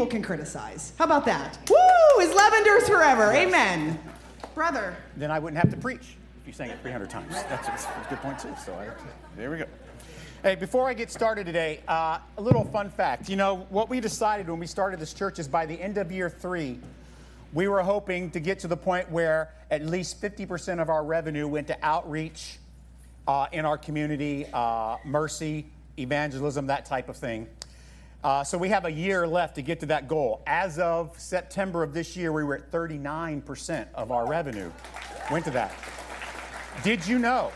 people can criticize. How about that? Woo! Is love endures forever. Amen. Brother. Then I wouldn't have to preach if you sang it 300 times. That's a, that's a good point, too. So I, there we go. Hey, before I get started today, uh, a little fun fact. You know, what we decided when we started this church is by the end of year three, we were hoping to get to the point where at least 50% of our revenue went to outreach uh, in our community, uh, mercy, evangelism, that type of thing. Uh, so we have a year left to get to that goal. As of September of this year, we were at 39% of our revenue went to that. Did you know?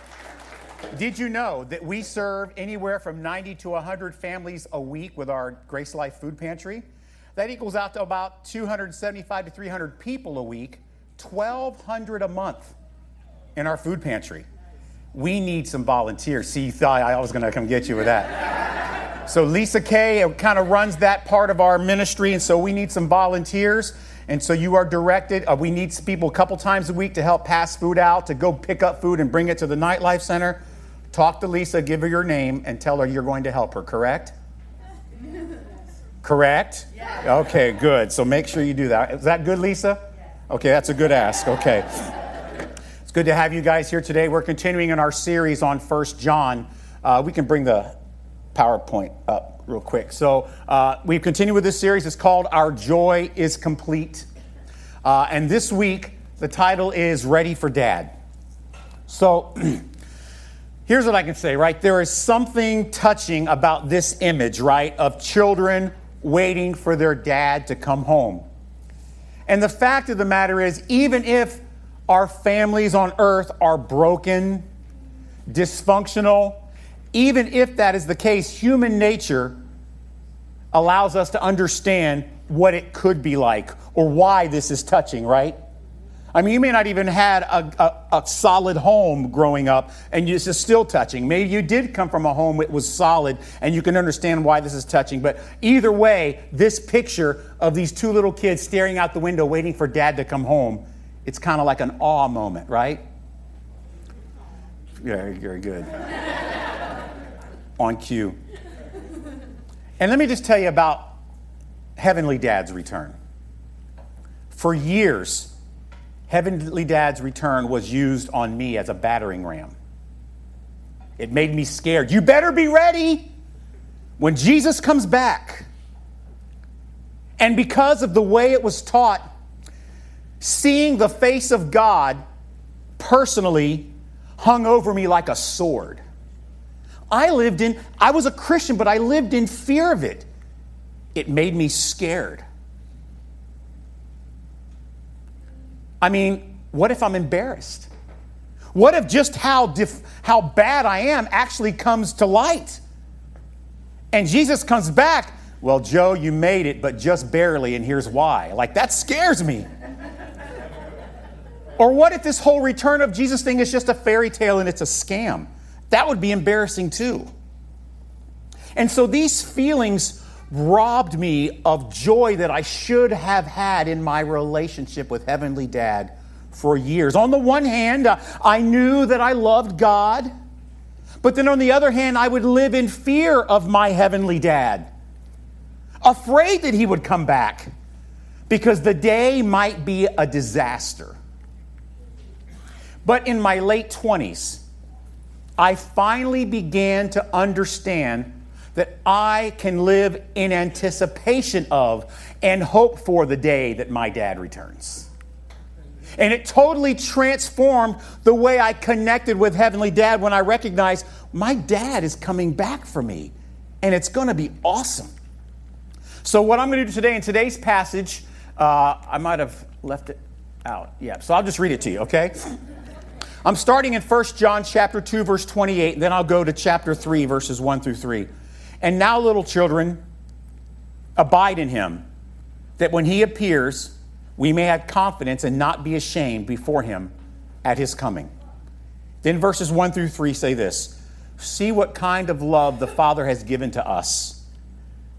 Did you know that we serve anywhere from 90 to 100 families a week with our Grace Life Food Pantry? That equals out to about 275 to 300 people a week, 1,200 a month in our food pantry. We need some volunteers. See, I was going to come get you with that. So Lisa Kay kind of runs that part of our ministry, and so we need some volunteers. And so you are directed. Uh, we need people a couple times a week to help pass food out, to go pick up food and bring it to the Nightlife Center. Talk to Lisa, give her your name, and tell her you're going to help her, correct? correct? Yeah. Okay, good. So make sure you do that. Is that good, Lisa? Okay, that's a good ask. Okay. It's good to have you guys here today. We're continuing in our series on First John. Uh, we can bring the PowerPoint up real quick. So uh, we continue with this series. It's called Our Joy is Complete. Uh, and this week, the title is Ready for Dad. So here's what I can say, right? There is something touching about this image, right, of children waiting for their dad to come home. And the fact of the matter is, even if our families on earth are broken, dysfunctional, even if that is the case, human nature allows us to understand what it could be like or why this is touching, right? I mean, you may not even had a, a, a, solid home growing up and this is still touching. Maybe you did come from a home that was solid and you can understand why this is touching. But either way, this picture of these two little kids staring out the window waiting for dad to come home, it's kind of like an awe moment, right? Very, very good. On cue. And let me just tell you about Heavenly Dad's return. For years, Heavenly Dad's return was used on me as a battering ram. It made me scared. You better be ready when Jesus comes back. And because of the way it was taught, seeing the face of God personally hung over me like a sword. I lived in, I was a Christian, but I lived in fear of it. It made me scared. I mean, what if I'm embarrassed? What if just how, dif- how bad I am actually comes to light? And Jesus comes back, well, Joe, you made it, but just barely, and here's why. Like, that scares me. or what if this whole return of Jesus thing is just a fairy tale and it's a scam? That would be embarrassing too. And so these feelings robbed me of joy that I should have had in my relationship with Heavenly Dad for years. On the one hand, uh, I knew that I loved God, but then on the other hand, I would live in fear of my Heavenly Dad, afraid that He would come back because the day might be a disaster. But in my late 20s, I finally began to understand that I can live in anticipation of and hope for the day that my dad returns. And it totally transformed the way I connected with Heavenly Dad when I recognized my dad is coming back for me, and it's going to be awesome. So, what I'm going to do today in today's passage, uh, I might have left it out. Yeah, so I'll just read it to you, okay? I'm starting in 1 John chapter 2 verse 28, and then I'll go to chapter 3 verses 1 through 3. And now, little children, abide in him, that when he appears, we may have confidence and not be ashamed before him at his coming. Then verses 1 through 3 say this See what kind of love the Father has given to us,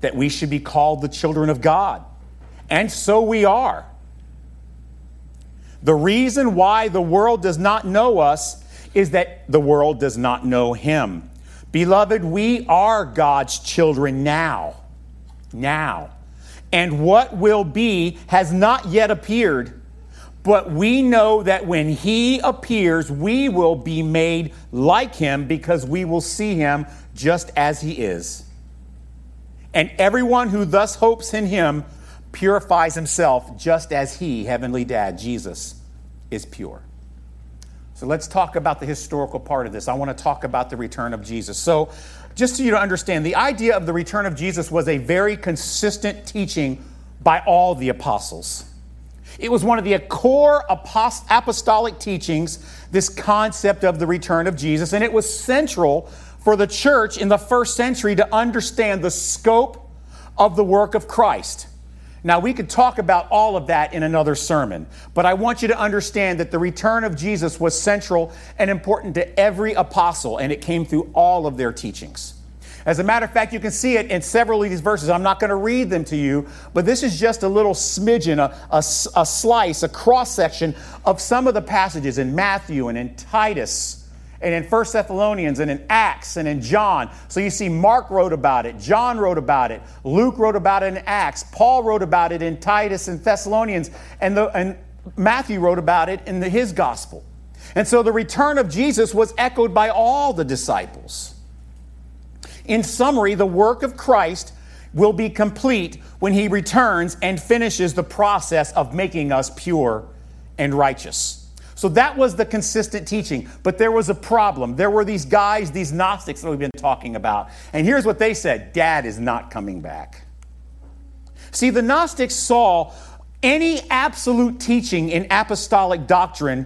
that we should be called the children of God. And so we are. The reason why the world does not know us is that the world does not know him. Beloved, we are God's children now. Now. and what will be has not yet appeared. But we know that when he appears, we will be made like him because we will see him just as he is. And everyone who thus hopes in him purifies himself just as he, Heavenly Dad, Jesus, is pure. So let's talk about the historical part of this. I want to talk about the return of Jesus. So, just so you to understand, the idea of the return of Jesus was a very consistent teaching by all the apostles. It was one of the core apostolic teachings, this concept of the return of Jesus, and it was central for the church in the first century to understand the scope of the work of Christ. Now, we could talk about all of that in another sermon, but I want you to understand that the return of Jesus was central and important to every apostle, and it came through all of their teachings. As a matter of fact, you can see it in several of these verses. I'm not going to read them to you, but this is just a little smidgen, a, a, a slice, a cross section of some of the passages in Matthew and in Titus and in First Thessalonians and in Acts and in John. So you see, Mark wrote about it, John wrote about it, Luke wrote about it in Acts, Paul wrote about it in Titus and Thessalonians, and, the, and Matthew wrote about it in the, his gospel. And so the return of Jesus was echoed by all the disciples. In summary, the work of Christ will be complete when he returns and finishes the process of making us pure and righteous. So that was the consistent teaching. But there was a problem. There were these guys, these Gnostics that we've been talking about. And here's what they said Dad is not coming back. See, the Gnostics saw any absolute teaching in apostolic doctrine,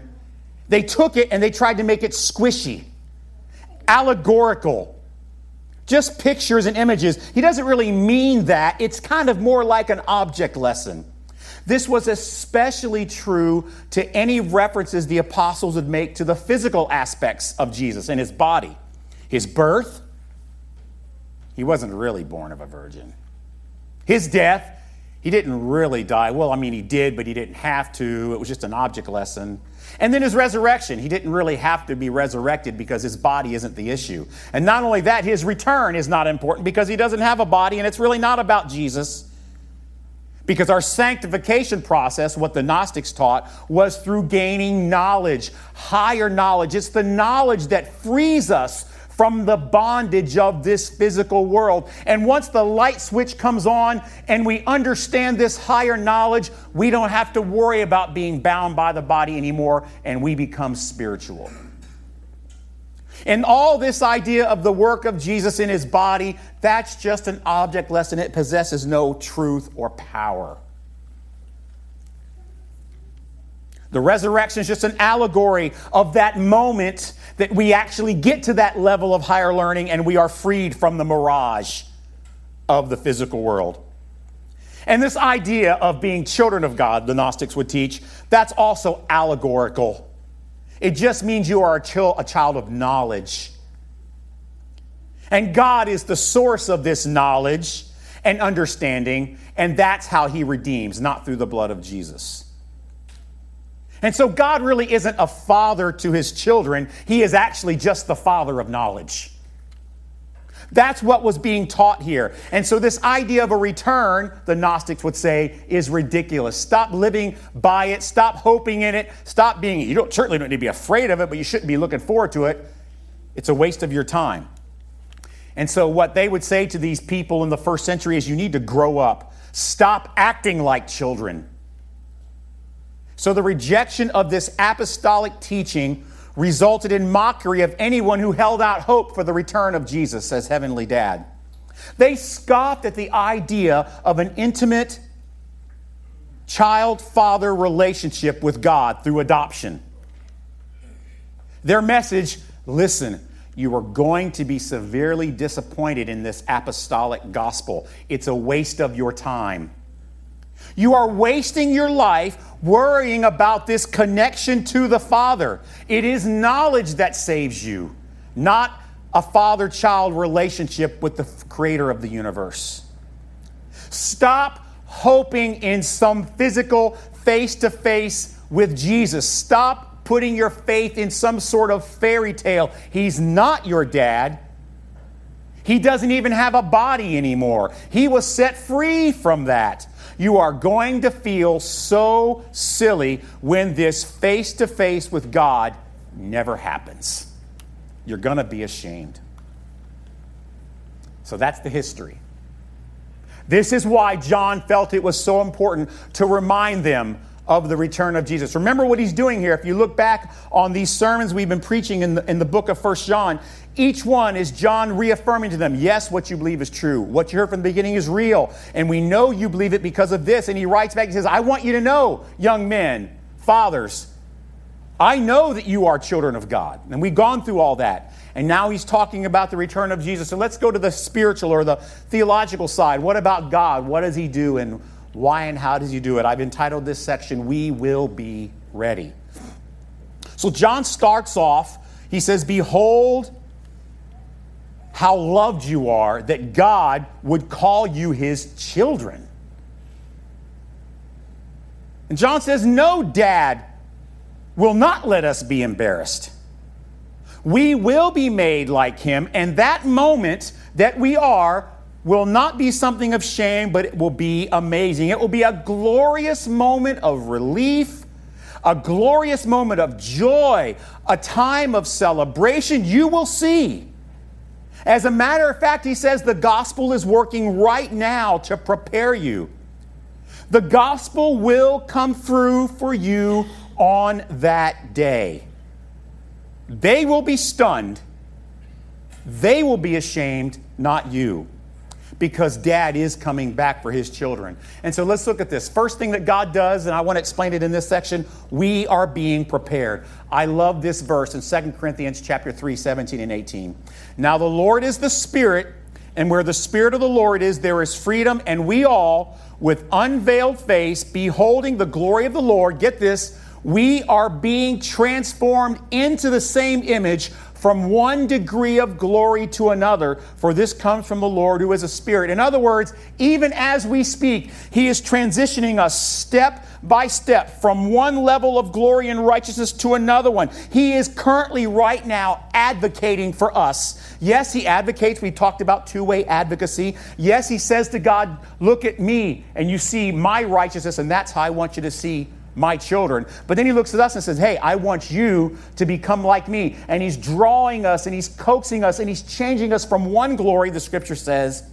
they took it and they tried to make it squishy, allegorical, just pictures and images. He doesn't really mean that. It's kind of more like an object lesson. This was especially true to any references the apostles would make to the physical aspects of Jesus and his body. His birth, he wasn't really born of a virgin. His death, he didn't really die. Well, I mean, he did, but he didn't have to. It was just an object lesson. And then his resurrection. He didn't really have to be resurrected because his body isn't the issue. And not only that, his return is not important because he doesn't have a body and it's really not about Jesus. Because our sanctification process, what the Gnostics taught, was through gaining knowledge, higher knowledge. It's the knowledge that frees us from the bondage of this physical world. And once the light switch comes on and we understand this higher knowledge, we don't have to worry about being bound by the body anymore and we become spiritual. And all this idea of the work of Jesus in his body, that's just an object lesson. It possesses no truth or power. The resurrection is just an allegory of that moment that we actually get to that level of higher learning and we are freed from the mirage of the physical world. And this idea of being children of God, the Gnostics would teach, that's also allegorical. It just means you are a, a child of knowledge. And God is the source of this knowledge and understanding, and that's how He redeems, not through the blood of Jesus. And so God really isn't a father to his children, he is actually just the father of knowledge. That's what was being taught here. And so, this idea of a return, the Gnostics would say, is ridiculous. Stop living by it. Stop hoping in it. Stop being, you don't, certainly don't need to be afraid of it, but you shouldn't be looking forward to it. It's a waste of your time. And so, what they would say to these people in the first century is, you need to grow up. Stop acting like children. So the rejection of this apostolic teaching resulted in mockery of anyone who held out hope for the return of Jesus as Heavenly Dad. They scoffed at the idea of an intimate child father relationship with God through adoption. Their message listen, you are going to be severely disappointed in this apostolic gospel. It's a waste of your time. You are wasting your life worrying about this connection to the Father. It is knowledge that saves you, not a father child relationship with the creator of the universe. Stop hoping in some physical face to face with Jesus. Stop putting your faith in some sort of fairy tale. He's not your dad. He doesn't even have a body anymore. He was set free from that. You are going to feel so silly when this face to face with God never happens. You're going to be ashamed. So that's the history. This is why John felt it was so important to remind them of the return of Jesus. Remember what he's doing here. If you look back on these sermons we've been preaching in the, in the book of First John, each one is John reaffirming to them, yes, what you believe is true. What you heard from the beginning is real. And we know you believe it because of this. And he writes back, he says, I want you to know, young men, fathers, I know that you are children of God. And we've gone through all that. And now he's talking about the return of Jesus. So let's go to the spiritual or the theological side. What about God? What does he do? And why and how does he do it? I've entitled this section, We Will Be Ready. So John starts off, he says, Behold, how loved you are that God would call you his children. And John says, No, dad will not let us be embarrassed. We will be made like him, and that moment that we are will not be something of shame, but it will be amazing. It will be a glorious moment of relief, a glorious moment of joy, a time of celebration. You will see. As a matter of fact, he says the gospel is working right now to prepare you. The gospel will come through for you on that day. They will be stunned. They will be ashamed, not you because dad is coming back for his children. And so let's look at this. First thing that God does, and I want to explain it in this section, we are being prepared. I love this verse in 2 Corinthians chapter 3, 17 and 18. Now the Lord is the Spirit, and where the Spirit of the Lord is, there is freedom, and we all, with unveiled face, beholding the glory of the Lord, get this, we are being transformed into the same image from one degree of glory to another, for this comes from the Lord who is a spirit. In other words, even as we speak, He is transitioning us step by step from one level of glory and righteousness to another one. He is currently, right now, advocating for us. Yes, He advocates. We talked about two way advocacy. Yes, He says to God, Look at me, and you see my righteousness, and that's how I want you to see my children. But then he looks at us and says, Hey, I want you to become like me. And he's drawing us and he's coaxing us and he's changing us from one glory, the scripture says,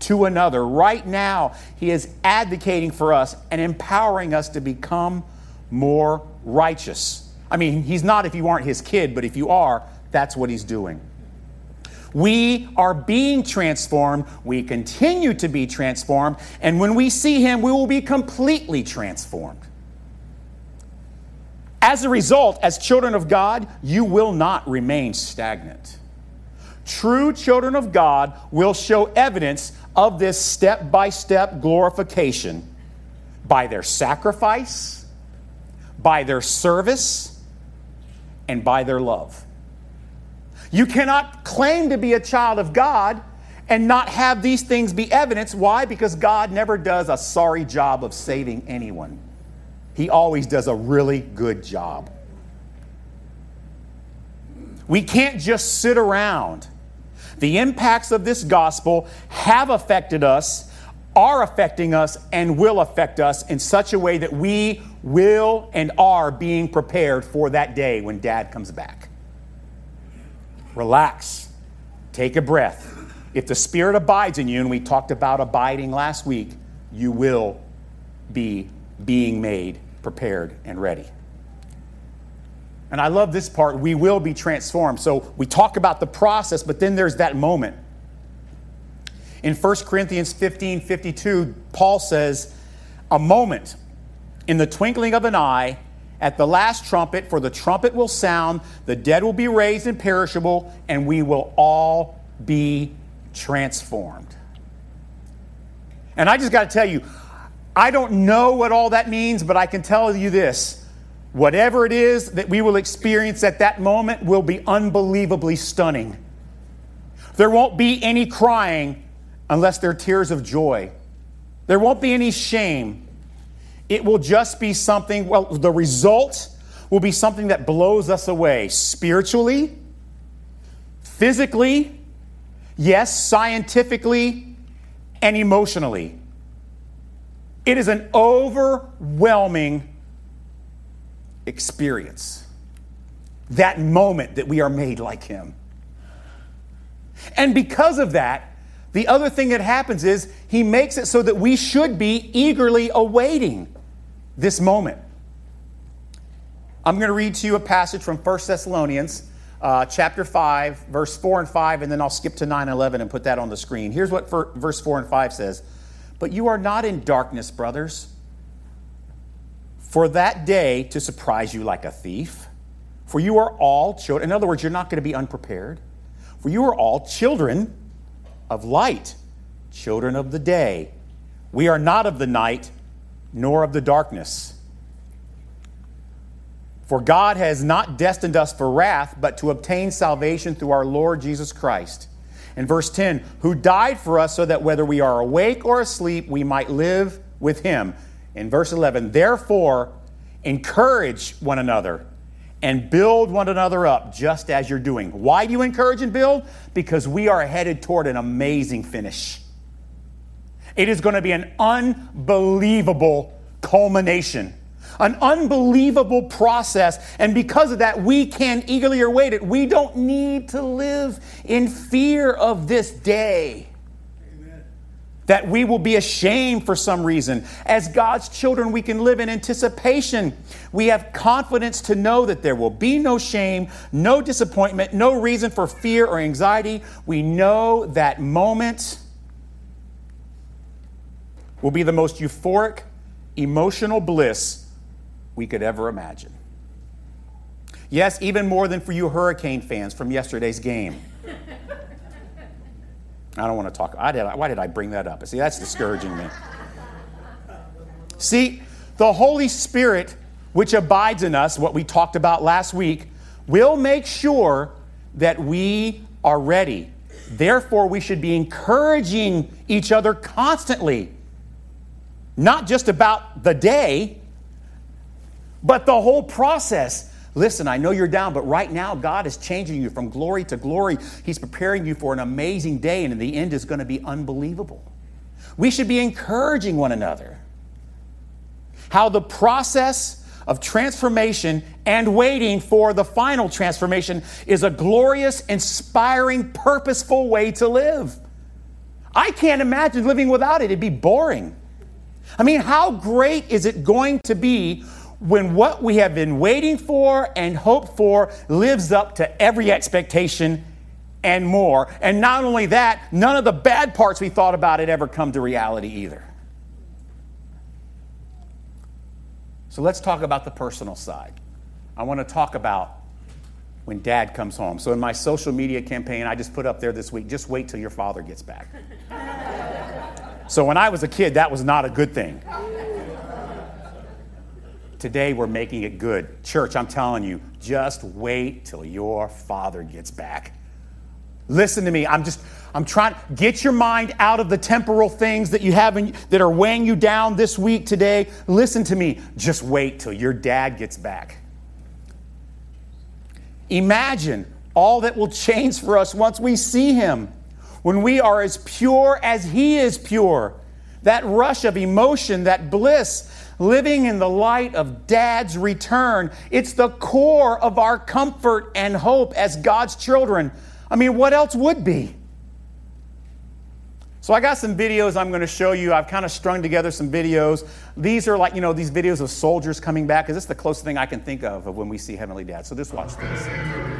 to another. Right now, he is advocating for us and empowering us to become more righteous. I mean, he's not if you aren't his kid, but if you are, that's what he's doing. We are being transformed. We continue to be transformed. And when we see him, we will be completely transformed. As a result, as children of God, you will not remain stagnant. True children of God will show evidence of this step by step glorification by their sacrifice, by their service, and by their love. You cannot claim to be a child of God and not have these things be evidence. Why? Because God never does a sorry job of saving anyone. He always does a really good job. We can't just sit around. The impacts of this gospel have affected us, are affecting us, and will affect us in such a way that we will and are being prepared for that day when dad comes back. Relax, take a breath. If the Spirit abides in you, and we talked about abiding last week, you will be being made prepared and ready. And I love this part we will be transformed. So we talk about the process, but then there's that moment. In 1 Corinthians 15 52, Paul says, A moment in the twinkling of an eye, at the last trumpet, for the trumpet will sound, the dead will be raised imperishable, and we will all be transformed. And I just got to tell you, I don't know what all that means, but I can tell you this. Whatever it is that we will experience at that moment will be unbelievably stunning. There won't be any crying unless there are tears of joy. There won't be any shame. It will just be something, well, the result will be something that blows us away spiritually, physically, yes, scientifically, and emotionally. It is an overwhelming experience. That moment that we are made like Him. And because of that, the other thing that happens is He makes it so that we should be eagerly awaiting this moment. I'm going to read to you a passage from 1 Thessalonians uh, chapter 5, verse 4 and 5, and then I'll skip to 9 and 11 and put that on the screen. Here's what verse 4 and 5 says But you are not in darkness, brothers, for that day to surprise you like a thief. For you are all children. In other words, you're not going to be unprepared. For you are all children of light, children of the day. We are not of the night, nor of the darkness. For God has not destined us for wrath, but to obtain salvation through our Lord Jesus Christ. In verse 10, who died for us so that whether we are awake or asleep, we might live with him. In verse 11, therefore, encourage one another and build one another up just as you're doing. Why do you encourage and build? Because we are headed toward an amazing finish. It is going to be an unbelievable culmination an unbelievable process. And because of that, we can eagerly await it. We don't need to live in fear of this day. That we will be ashamed for some reason. As God's children, we can live in anticipation. We have confidence to know that there will be no shame, no disappointment, no reason for fear or anxiety. We know that moment will be the most euphoric, emotional bliss we could ever imagine. Yes, even more than for you Hurricane fans from yesterday's game. I don't want to talk. I did, why did I bring that up? See, that's discouraging me. See, the Holy Spirit, which abides in us, what we talked about last week, will make sure that we are ready. Therefore, we should be encouraging each other constantly, not just about the day, but the whole process. Listen, I know you're down, but right now God is changing you from glory to glory. He's preparing you for an amazing day, and in the end is going to be unbelievable. We should be encouraging one another. How the process of transformation and waiting for the final transformation is a glorious, inspiring, purposeful way to live. I can't imagine living without it. It'd be boring. I mean, how great is it going to be when what we have been waiting for and hoped for lives up to every expectation and more. And not only that, none of the bad parts we thought about it ever come to reality either. So let's talk about the personal side. I want to talk about when dad comes home. So in my social media campaign, I just put up there this week just wait till your father gets back. so when I was a kid, that was not a good thing. Today we're making it good. Church, I'm telling you, just wait till your father gets back. Listen to me. I'm just I'm trying get your mind out of the temporal things that you have in, that are weighing you down this week today. Listen to me. Just wait till your dad gets back. Imagine all that will change for us once we see him. When we are as pure as he is pure. That rush of emotion, that bliss, living in the light of dad's return. It's the core of our comfort and hope as God's children. I mean, what else would be? So I got some videos I'm going to show you. I've kind of strung together some videos. These are like, you know, these videos of soldiers coming back, because this is the closest thing I can think of of when we see Heavenly Dad. So just watch this.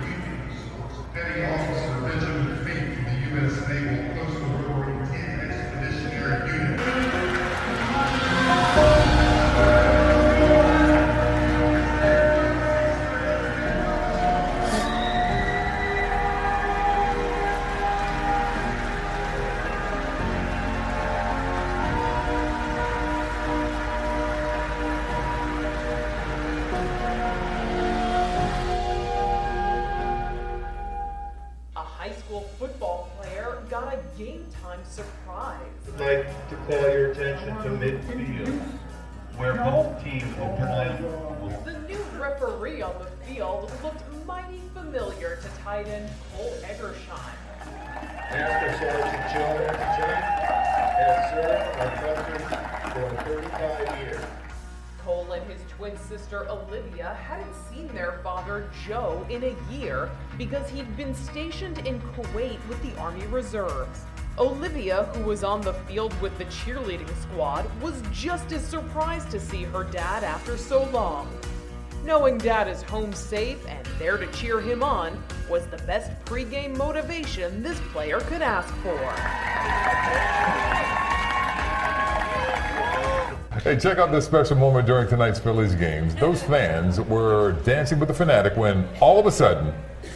Master Sergeant Joe Jones has served our country for 35 years. Cole and his twin sister Olivia hadn't seen their father Joe in a year because he'd been stationed in Kuwait with the Army Reserves. Olivia, who was on the field with the cheerleading squad, was just as surprised to see her dad after so long. Knowing dad is home safe and there to cheer him on was the best pregame motivation this player could ask for. Hey, check out this special moment during tonight's Phillies games. Those fans were dancing with the Phanatic when all of a sudden,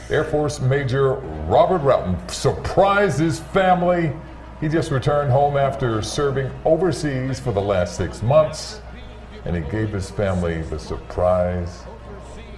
Air Force Major Robert Roughton surprised his family. He just returned home after serving overseas for the last six months, and he gave his family the surprise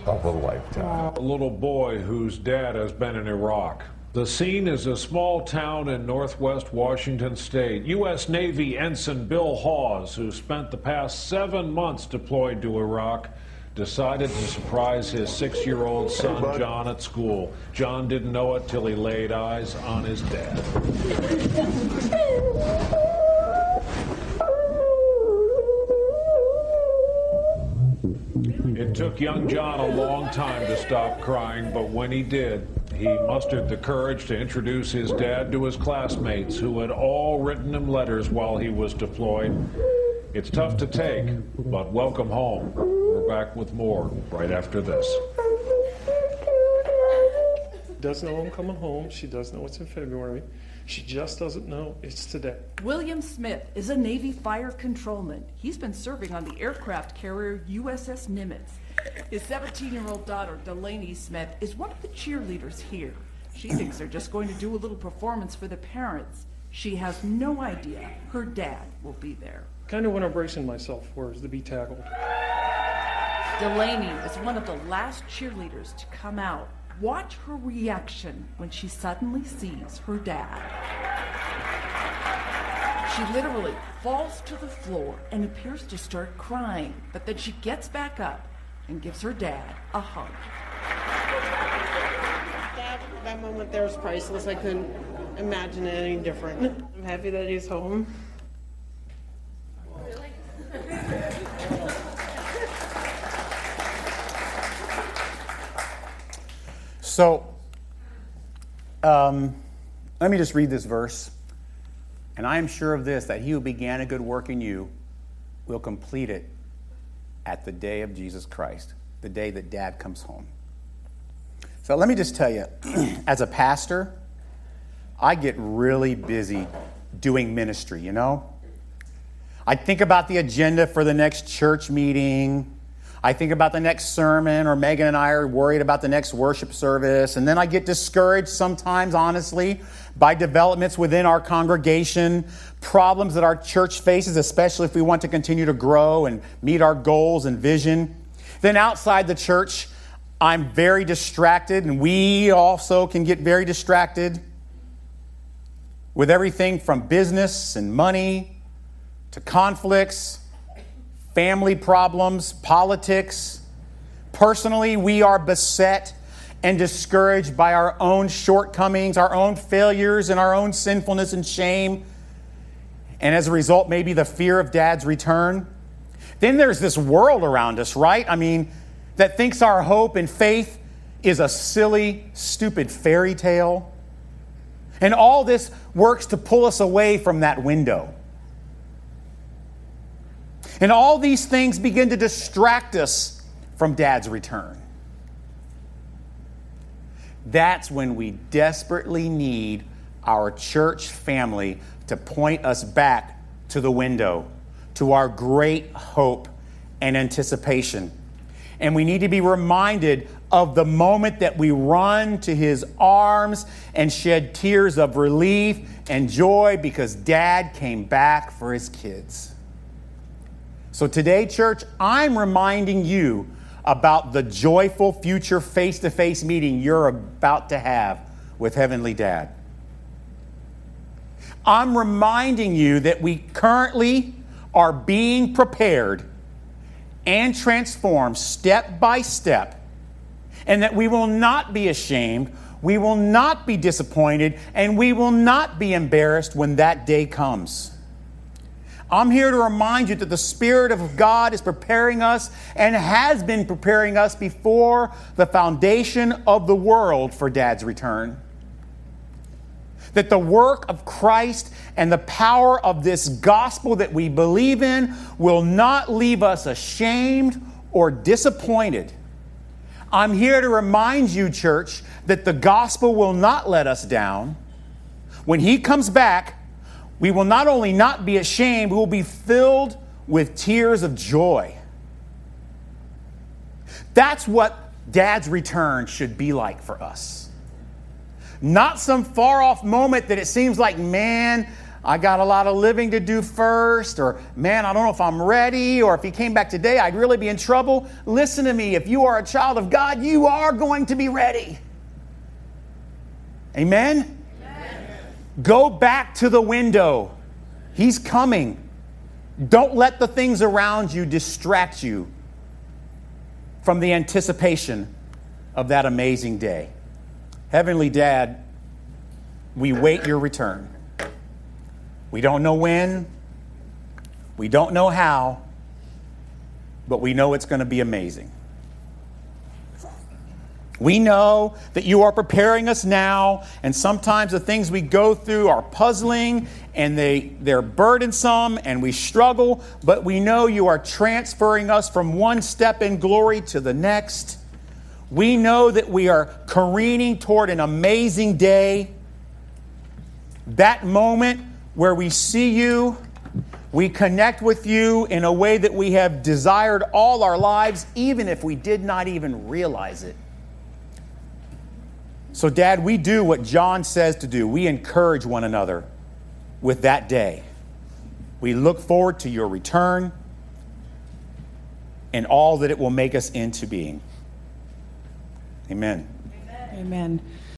of a lifetime. A little boy whose dad has been in Iraq. The scene is a small town in northwest Washington state. U.S. Navy Ensign Bill Hawes, who spent the past seven months deployed to Iraq, decided to surprise his six year old son John at school. John didn't know it till he laid eyes on his dad. It took young John a long time to stop crying, but when he did, he mustered the courage to introduce his dad to his classmates who had all written him letters while he was deployed. It's tough to take, but welcome home. We're back with more right after this. Does know I'm coming home. She does know it's in February. She just doesn't know it's today. William Smith is a Navy fire controlman. He's been serving on the aircraft carrier USS Nimitz. His 17 year old daughter, Delaney Smith, is one of the cheerleaders here. She thinks they're just going to do a little performance for the parents. She has no idea her dad will be there. Kind of what I'm bracing myself for is to be tackled. Delaney is one of the last cheerleaders to come out. Watch her reaction when she suddenly sees her dad. She literally falls to the floor and appears to start crying, but then she gets back up and gives her dad a hug. That, that moment there was priceless. I couldn't imagine it any different. I'm happy that he's home. So, um, let me just read this verse. And I am sure of this that he who began a good work in you will complete it at the day of Jesus Christ, the day that dad comes home. So let me just tell you, as a pastor, I get really busy doing ministry, you know? I think about the agenda for the next church meeting. I think about the next sermon, or Megan and I are worried about the next worship service. And then I get discouraged sometimes, honestly, by developments within our congregation, problems that our church faces, especially if we want to continue to grow and meet our goals and vision. Then outside the church, I'm very distracted, and we also can get very distracted with everything from business and money to conflicts, family problems, politics. Personally, we are beset and discouraged by our own shortcomings, our own failures, and our own sinfulness and shame. And as a result, maybe the fear of dad's return. Then there's this world around us, right? I mean, that thinks our hope and faith is a silly, stupid fairy tale. And all this works to pull us away from that window. And all these things begin to distract us from dad's return. That's when we desperately need our church family to point us back to the window, to our great hope and anticipation. And we need to be reminded of the moment that we run to his arms and shed tears of relief and joy because dad came back for his kids. So today, church, I'm reminding you about the joyful future face to face meeting you're about to have with Heavenly Dad. I'm reminding you that we currently are being prepared and transformed step by step, and that we will not be ashamed, we will not be disappointed, and we will not be embarrassed when that day comes. I'm here to remind you that the Spirit of God is preparing us and has been preparing us before the foundation of the world for Dad's return. That the work of Christ and the power of this gospel that we believe in will not leave us ashamed or disappointed. I'm here to remind you, church, that the gospel will not let us down. When He comes back, we will not only not be ashamed, we will be filled with tears of joy. That's what dad's return should be like for us. Not some far off moment that it seems like, man, I got a lot of living to do first, or man, I don't know if I'm ready, or if he came back today, I'd really be in trouble. Listen to me. If you are a child of God, you are going to be ready. Amen? Go back to the window. He's coming. Don't let the things around you distract you from the anticipation of that amazing day. Heavenly Dad, we wait your return. We don't know when, we don't know how, but we know it's going to be amazing. We know that you are preparing us now, and sometimes the things we go through are puzzling and they, they're burdensome and we struggle, but we know you are transferring us from one step in glory to the next. We know that we are careening toward an amazing day. That moment where we see you, we connect with you in a way that we have desired all our lives, even if we did not even realize it. So, Dad, we do what John says to do. We encourage one another with that day. We look forward to your return and all that it will make us into being. Amen. Amen.